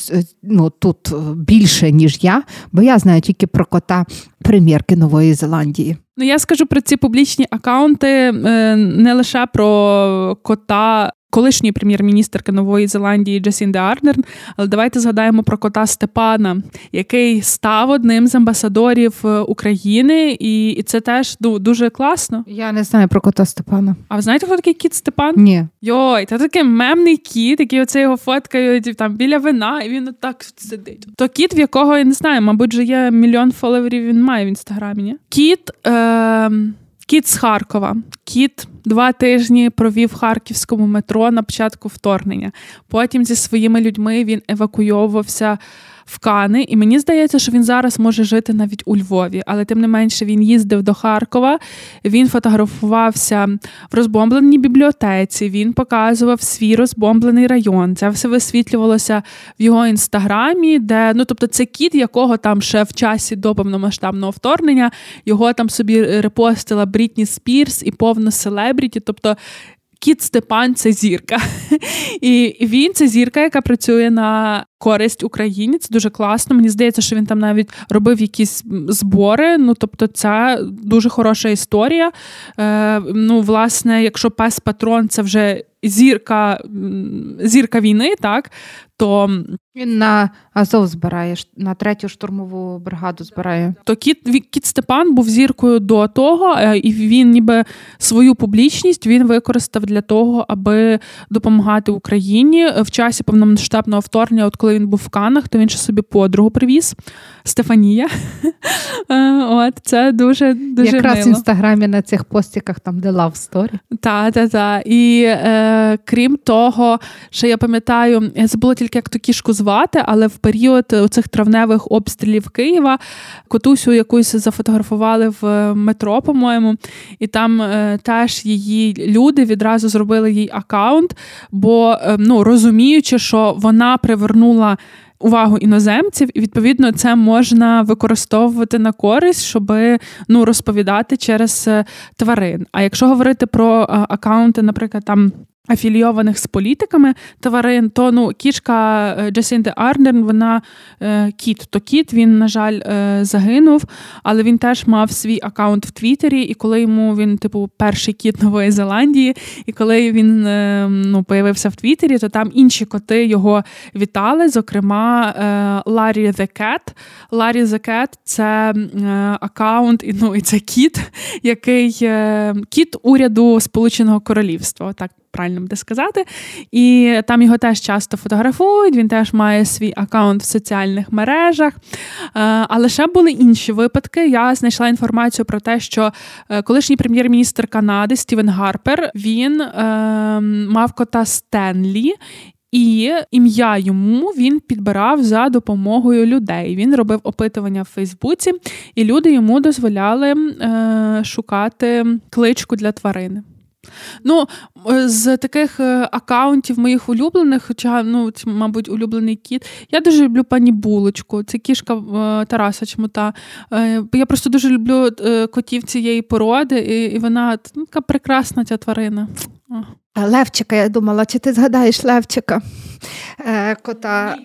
ну, тут більше ніж я, бо я знаю тільки про кота прем'єрки Нової Зеландії. Ну я скажу про ці публічні акаунти е, не лише про кота колишньої прем'єр-міністерки Нової Зеландії Джасінди Ардерн. Але давайте згадаємо про кота Степана, який став одним з амбасадорів е, України, і і це теж ну, дуже класно. Я не знаю про кота Степана. А ви знаєте, хто такий кіт Степан? Ні. Йой, це такий мемний кіт, який оце його фоткають там біля вина, і він отак сидить. То кіт, в якого я не знаю, мабуть, же є мільйон фоловерів. Він має в інстаграмі. ні? Кіт. Е- Кіт з Харкова. Кіт два тижні провів в харківському метро на початку вторгнення. Потім зі своїми людьми він евакуйовувався в Кани, і мені здається, що він зараз може жити навіть у Львові, але тим не менше він їздив до Харкова, він фотографувався в розбомбленій бібліотеці. Він показував свій розбомблений район. Це все висвітлювалося в його інстаграмі, де ну тобто це кіт, якого там ще в часі до повномасштабного вторгнення його там собі репостила Брітні Спірс і повно селебріті. Тобто Кіт Степан це зірка. І він це зірка, яка працює на користь Україні. Це дуже класно. Мені здається, що він там навіть робив якісь збори. Ну тобто, це дуже хороша історія. Е, Ну, власне, якщо пес патрон, це вже зірка зірка війни, так то він на Азов збирає на третю штурмову бригаду. Збирає то кіт кіт Степан був зіркою до того, е, і він ніби свою публічність він використав для того, аби допомагати Україні в часі повномасштабного вторгнення. От коли він був в Канах, то він ще собі подругу привіз Стефанія. Е, от це дуже дуже якраз мило. в інстаграмі на цих постіках, там де love story. Так, так, так. І е, крім того, що я пам'ятаю, я забула тільки як ту кішку звати, але в період цих травневих обстрілів Києва котусю якусь зафотографували в метро, по-моєму, і там е, теж її люди відразу зробили їй аккаунт, бо е, ну розуміючи, що вона привернула увагу іноземців, і відповідно це можна використовувати на користь, щоб ну розповідати через е, тварин. А якщо говорити про е, акаунти, наприклад, там. Афілійованих з політиками тварин, то ну кішка е, Джасінди вона е, кіт. То кіт він, на жаль, е, загинув, але він теж мав свій аккаунт в Твіттері, і коли йому він, типу, перший кіт Нової Зеландії, і коли він е, ну, появився в Твіттері, то там інші коти його вітали. Зокрема, е, Larry The Cat. Larry The Cat – це е, аккаунт, ну і це кіт, який кіт уряду Сполученого Королівства. Так правильно буде сказати. І там його теж часто фотографують, він теж має свій аккаунт в соціальних мережах. Е, але ще були інші випадки. Я знайшла інформацію про те, що е, колишній прем'єр-міністр Канади Стівен Гарпер він е, мав кота Стенлі. І ім'я йому він підбирав за допомогою людей. Він робив опитування в Фейсбуці, і люди йому дозволяли е, шукати кличку для тварини. Ну, е, з таких е, акаунтів моїх улюблених, хоча, ну, мабуть, улюблений кіт, я дуже люблю пані Булочку. Це кішка е, Тараса Чмута. Я просто дуже люблю котів цієї породи, і вона ну, така прекрасна ця тварина. Левчика, я думала, чи ти згадаєш Левчика, кота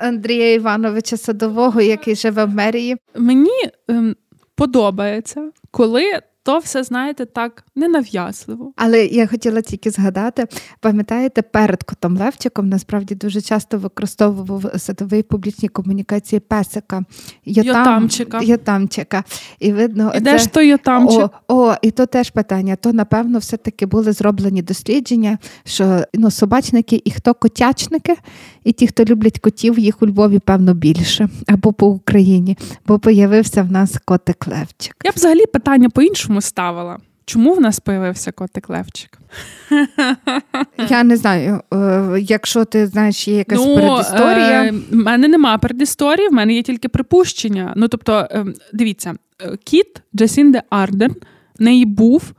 Андрія Івановича Садового, який живе в мерії? Мені ем, подобається, коли то все, знаєте, так ненав'язливо. Але я хотіла тільки згадати, пам'ятаєте, перед котом Левчиком насправді дуже часто використовував садовий публічній комунікації песика. Йотамчика. Йотамчика. І видно, і де ж то Йотамчик? О, о, і то теж питання. То, напевно, все-таки були зроблені дослідження, що ну, собачники і хто котячники, і ті, хто люблять котів, їх у Львові, певно, більше або по Україні, бо появився в нас котик Левчик. Я б взагалі питання по-іншому ставила. Чому в нас появився котик Левчик? Я не знаю. Е, якщо ти знаєш, є якась ну, передісторія. В е, мене нема передісторії, в мене є тільки припущення. Ну, тобто, е, дивіться, кіт Джасінде Арден в неї був,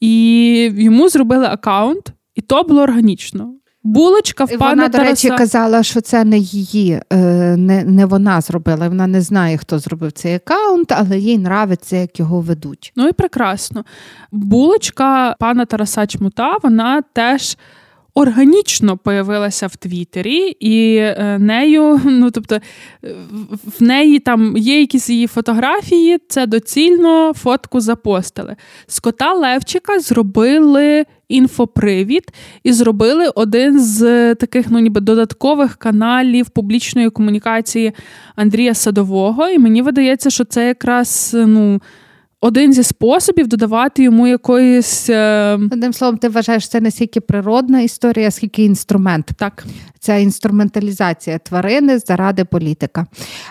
і йому зробили аккаунт, і то було органічно. Булочка в пана Вона, до речі, казала, що це не її, е, не не вона зробила. Вона не знає, хто зробив цей аккаунт, але їй нравиться, як його ведуть. Ну і прекрасно. Булочка пана Тараса Чмута, вона теж органічно появилася в Твіттері, і е, нею, ну тобто, в неї там є якісь її фотографії, це доцільно фотку запостили. З кота Левчика зробили. Інфопривід і зробили один з таких, ну ніби додаткових каналів публічної комунікації Андрія Садового. І мені видається, що це якраз ну один зі способів додавати йому якоїсь. Е, Одним словом, ти вважаєш, це не стільки природна історія, скільки інструмент. Так. Це інструменталізація тварини заради політика.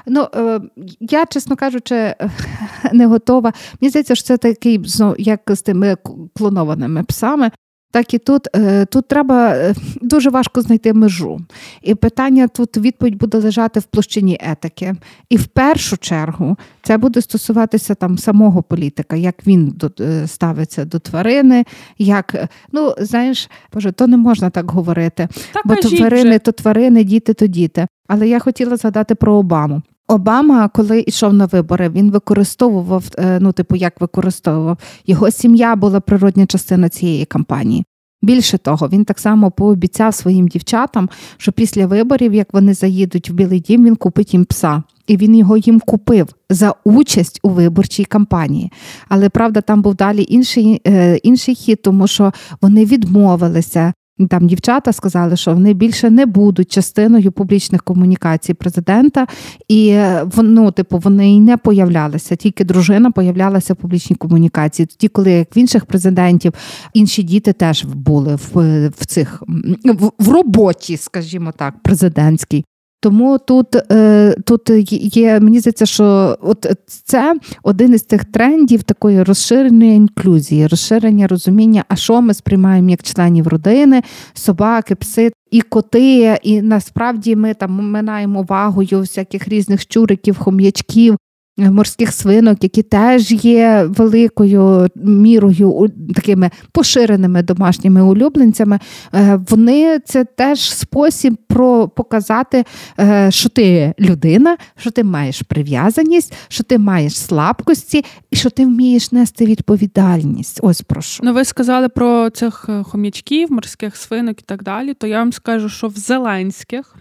Ну, е, Я, чесно кажучи, не готова. Мені здається, що це такий, як з тими клонованими псами так і тут е, тут треба е, дуже важко знайти межу. І питання тут відповідь буде лежати в площині етики. І в першу чергу це буде стосуватися там самого політика, як він е, ставиться до тварини, як ну знаєш, боже, то не можна так говорити. Так, бо то тварини, то тварини, діти, то діти. Але я хотіла згадати про Обаму. Обама, коли йшов на вибори, він використовував, е, ну, типу, як використовував його сім'я була природня частина цієї кампанії. Більше того, він так само пообіцяв своїм дівчатам, що після виборів, як вони заїдуть в Білий Дім, він купить їм пса. І він його їм купив за участь у виборчій кампанії. Але правда, там був далі інший е, інший хід, тому що вони відмовилися там дівчата сказали, що вони більше не будуть частиною публічних комунікацій президента, і ну, типу, вони й не появлялися. Тільки дружина появлялася в публічній комунікації. Тоді, коли як в інших президентів інші діти теж були в в цих в, в роботі, скажімо так, президентській. Тому тут е, тут є, мені здається, що от це один із тих трендів такої розширеної інклюзії, розширення розуміння, а що ми сприймаємо як членів родини, собаки, пси і коти. І насправді ми там минаємо вагою всяких різних щуриків, хом'ячків. Морських свинок, які теж є великою мірою такими поширеними домашніми улюбленцями, е, вони це теж спосіб про показати, е, що ти людина, що ти маєш прив'язаність, що ти маєш слабкості і що ти вмієш нести відповідальність. Ось про що. Ну, ви сказали про цих е, хом'ячків, морських свинок і так далі. То я вам скажу, що в Зеленських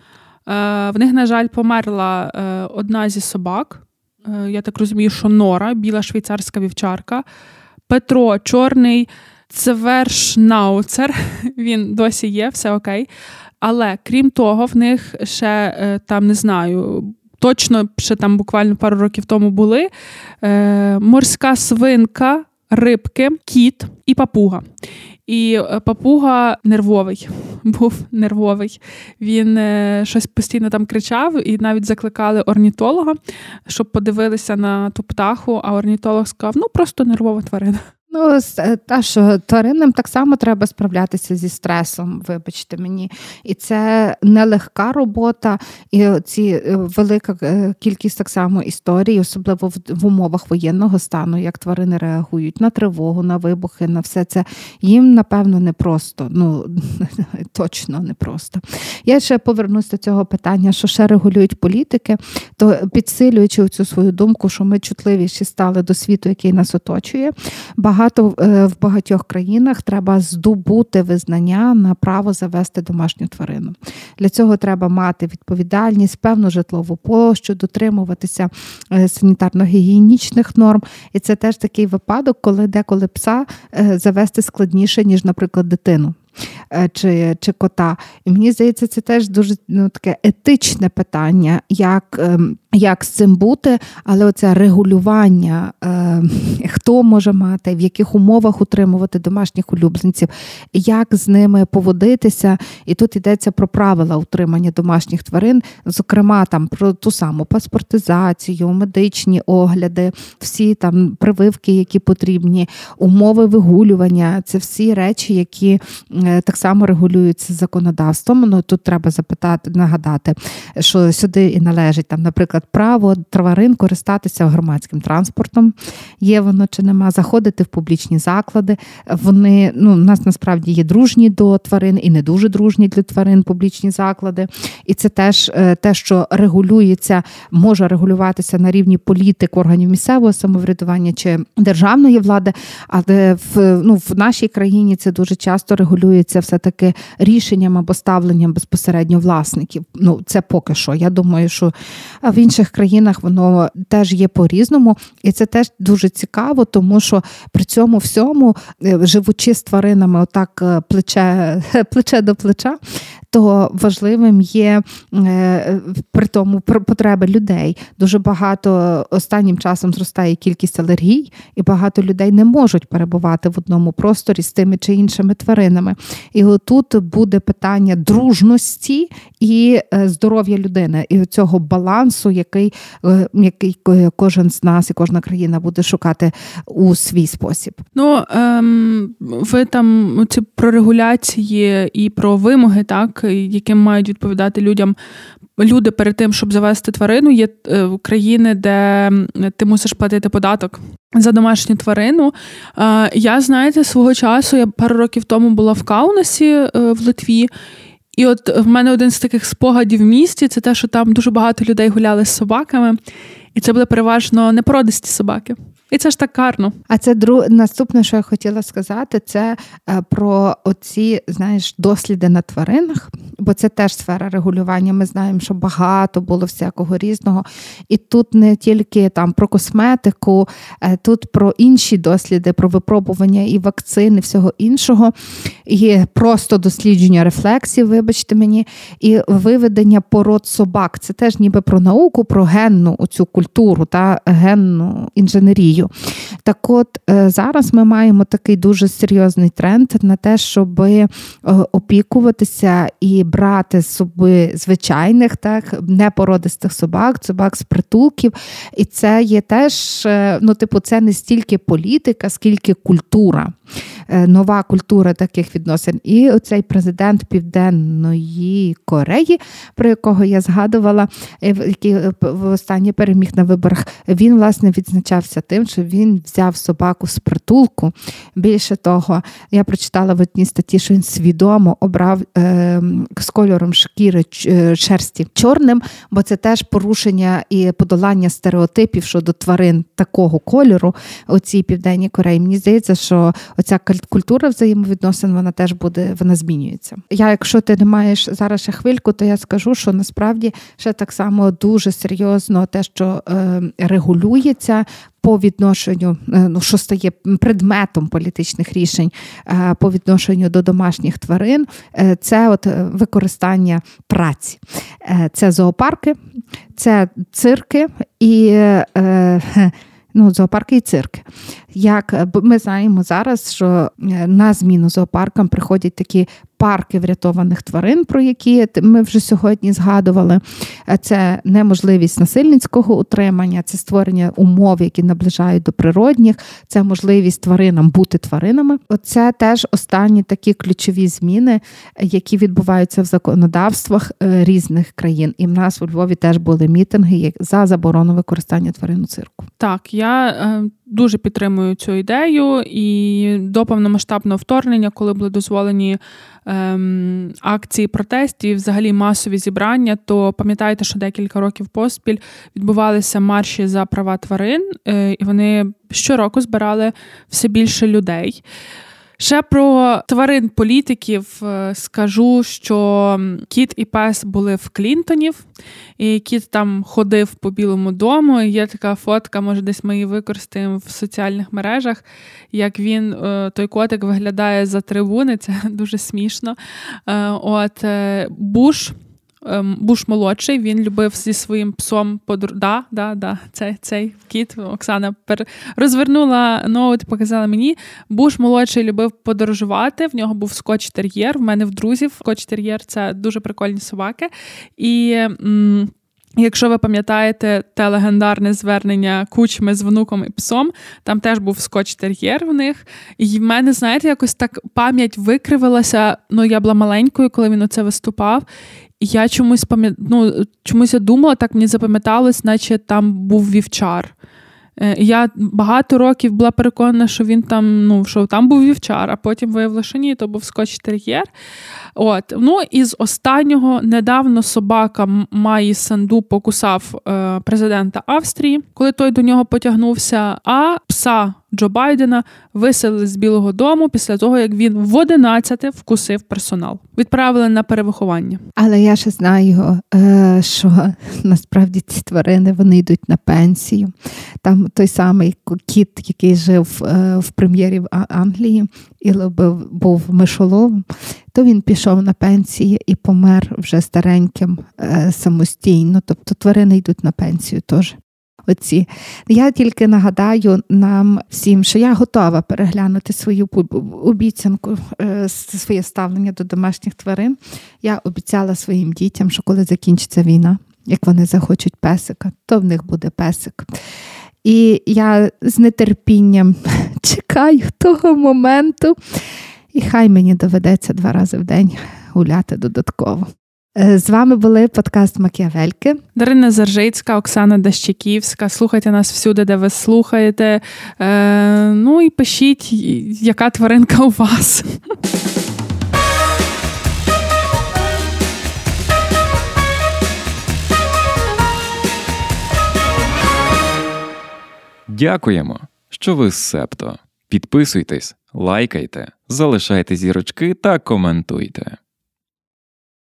в них, на жаль, померла одна зі собак. Я так розумію, що Нора, біла швейцарська вівчарка, Петро Чорний Цвершнауцер, він досі є, все окей. Але крім того, в них ще е, там не знаю. Точно ще там буквально пару років тому були е, морська свинка, рибки, кіт і папуга. І е, папуга нервовий, був нервовий. Він е, щось постійно там кричав, і навіть закликали орнітолога, щоб подивилися на ту птаху. А орнітолог сказав: ну просто нервова тварина. Ну, е, та що тваринам так само треба справлятися зі стресом, вибачте мені. І це нелегка робота, і ці е, велика е, кількість так само історій, особливо в, умовах воєнного стану, як тварини реагують на тривогу, на вибухи, на все це. Їм, напевно, непросто. Ну точно непросто. Я ще повернусь до цього питання, що ще регулюють політики, то підсилюючи цю свою думку, що ми чутливіші стали до світу, який нас оточує. багато багато е, в багатьох країнах треба здобути визнання на право завести домашню тварину. Для цього треба мати відповідальність, певну житлову площу, дотримуватися е, санітарно-гігієнічних норм. І це теж такий випадок, коли деколи пса е, завести складніше, ніж, наприклад, дитину. Чи чи кота. І мені здається, це теж дуже ну, таке етичне питання, як ем, як з цим бути, але оце регулювання, е, хто може мати, в яких умовах утримувати домашніх улюбленців, як з ними поводитися. І тут йдеться про правила утримання домашніх тварин, зокрема там про ту саму паспортизацію, медичні огляди, всі там прививки, які потрібні, умови вигулювання це всі речі, які е, так само регулюються законодавством. Ну тут треба запитати, нагадати, що сюди і належить там, наприклад право тварин користатися громадським транспортом. Є воно чи нема, заходити в публічні заклади. Вони ну, у нас насправді є дружні до тварин і не дуже дружні для тварин публічні заклади. І це теж е, те, що регулюється, може регулюватися на рівні політик, органів місцевого самоврядування чи державної влади. Але в ну, в нашій країні це дуже часто регулюється все-таки рішенням або ставленням безпосередньо власників. Ну це поки що. Я думаю, що в інших інших країнах воно теж є по-різному, і це теж дуже цікаво, тому що при цьому всьому, е, живучи з тваринами, отак е, плече, плече до плеча, то важливим є е, при тому потреби людей. Дуже багато останнім часом зростає кількість алергій, і багато людей не можуть перебувати в одному просторі з тими чи іншими тваринами. І отут буде питання дружності і здоров'я людини, і цього балансу, який е, який кожен з нас і кожна країна буде шукати у свій спосіб. Ну ем, ви там ці про регуляції і про вимоги, так яким мають відповідати людям. Люди перед тим, щоб завести тварину, є е, країни, де ти мусиш платити податок за домашню тварину. Е, я знаєте, свого часу я пару років тому була в Каунасі в Литві. І от в мене один з таких спогадів в місті це те, що там дуже багато людей гуляли з собаками, і це були переважно непородисті собаки. І це ж так карно. А це друг... наступне, що я хотіла сказати, це е, про оці знаєш досліди на тваринах, бо це теж сфера регулювання. Ми знаємо, що багато було всякого різного. І тут не тільки там про косметику, е, тут про інші досліди, про випробування і вакцини, всього іншого, і просто дослідження рефлексів, вибачте мені, і виведення пород собак. Це теж ніби про науку, про генну оцю культуру та генну інженерію дію. Так от е, зараз ми маємо такий дуже серйозний тренд на те, щоб е, опікуватися і брати з собою звичайних, так, непородистих собак, собак з притулків. І це є теж, е, ну, типу, це не стільки політика, скільки культура. Нова культура таких відносин. І оцей президент Південної Кореї, про якого я згадувала, який в останній переміг на виборах, він власне відзначався тим, що він взяв собаку з притулку. Більше того, я прочитала в одній статті, що він свідомо обрав е, з кольором шкіри шерсті чорним, бо це теж порушення і подолання стереотипів щодо тварин такого кольору у цій південній Кореї. Мені здається, що оця культура взаємовідносин вона теж буде, вона змінюється. Я, якщо ти не маєш зараз ще хвильку, то я скажу, що насправді ще так само дуже серйозно те, що е, регулюється по відношенню, е, ну що стає предметом політичних рішень е, по відношенню до домашніх тварин, це от використання праці, це зоопарки, це цирки і. Ну, зоопарки і цирки. Як ми знаємо зараз, що на зміну зоопаркам приходять такі парки врятованих тварин, про які ми вже сьогодні згадували. Це неможливість насильницького утримання, це створення умов, які наближають до природних, це можливість тваринам бути тваринами. Оце теж останні такі ключові зміни, які відбуваються в законодавствах е, різних країн. І в нас у Львові теж були мітинги за заборону використання тварин у цирку. Так, я е, дуже підтримую цю ідею і до повномасштабного вторгнення, коли були дозволені ем, акції протестів, взагалі масові зібрання, то пам'ятаєте, що декілька років поспіль відбувалися марші за права тварин, е, і вони щороку збирали все більше людей. Ще про тварин політиків е, скажу, що кіт і пес були в Клінтонів, і кіт там ходив по Білому дому. І Є така фотка, може, десь ми її використаємо в соціальних мережах. Як він, е, той котик, виглядає за трибуни, це дуже смішно. От Буш Ем, Буш молодший, він любив зі своїм псом подор... Да, да, да, цей, цей кіт Оксана пер... розвернула ноут, показала мені. Буш молодший любив подорожувати. В нього був скотч-тер'єр. В мене в друзів скотч-тер'єр – це дуже прикольні собаки. І. М- Якщо ви пам'ятаєте те легендарне звернення кучми з внуком і псом, там теж був скотч-тер'єр в них. І в мене, знаєте, якось так пам'ять викривилася. Ну, я була маленькою, коли він оце виступав я чомусь пам'ят... ну, чомусь я думала, так мені запам'яталось, наче там був вівчар. Е, я багато років була переконана, що він там, ну, що там був вівчар, а потім виявила, що ні, то був скотч-тер'єр. От. Ну, із останнього недавно собака Маї Санду покусав е, президента Австрії, коли той до нього потягнувся, а пса Джо Байдена виселили з Білого Дому після того, як він в 11 вкусив персонал. Відправили на перевиховання. Але я ще знаю, е, що насправді ці тварини вони йдуть на пенсію. Там той самий кіт, який жив е, в прем'єрі в Англії і був мишоловом, то він пішов на пенсію і помер вже стареньким е, самостійно. Тобто тварини йдуть на пенсію теж оці. Я тільки нагадаю нам всім, що я готова переглянути свою обіцянку, е, своє ставлення до домашніх тварин. Я обіцяла своїм дітям, що коли закінчиться війна, як вони захочуть песика, то в них буде песик. І я з нетерпінням чекаю того моменту, і хай мені доведеться два рази в день гуляти додатково. Е, з вами були подкаст Макіавельки. Дарина Заржицька, Оксана Дащиківська. Слухайте нас всюди, де ви слухаєте. Е, Ну і пишіть, яка тваринка у вас. Дякуємо, що ви з Септо. Підписуйтесь, лайкайте, залишайте зірочки та коментуйте.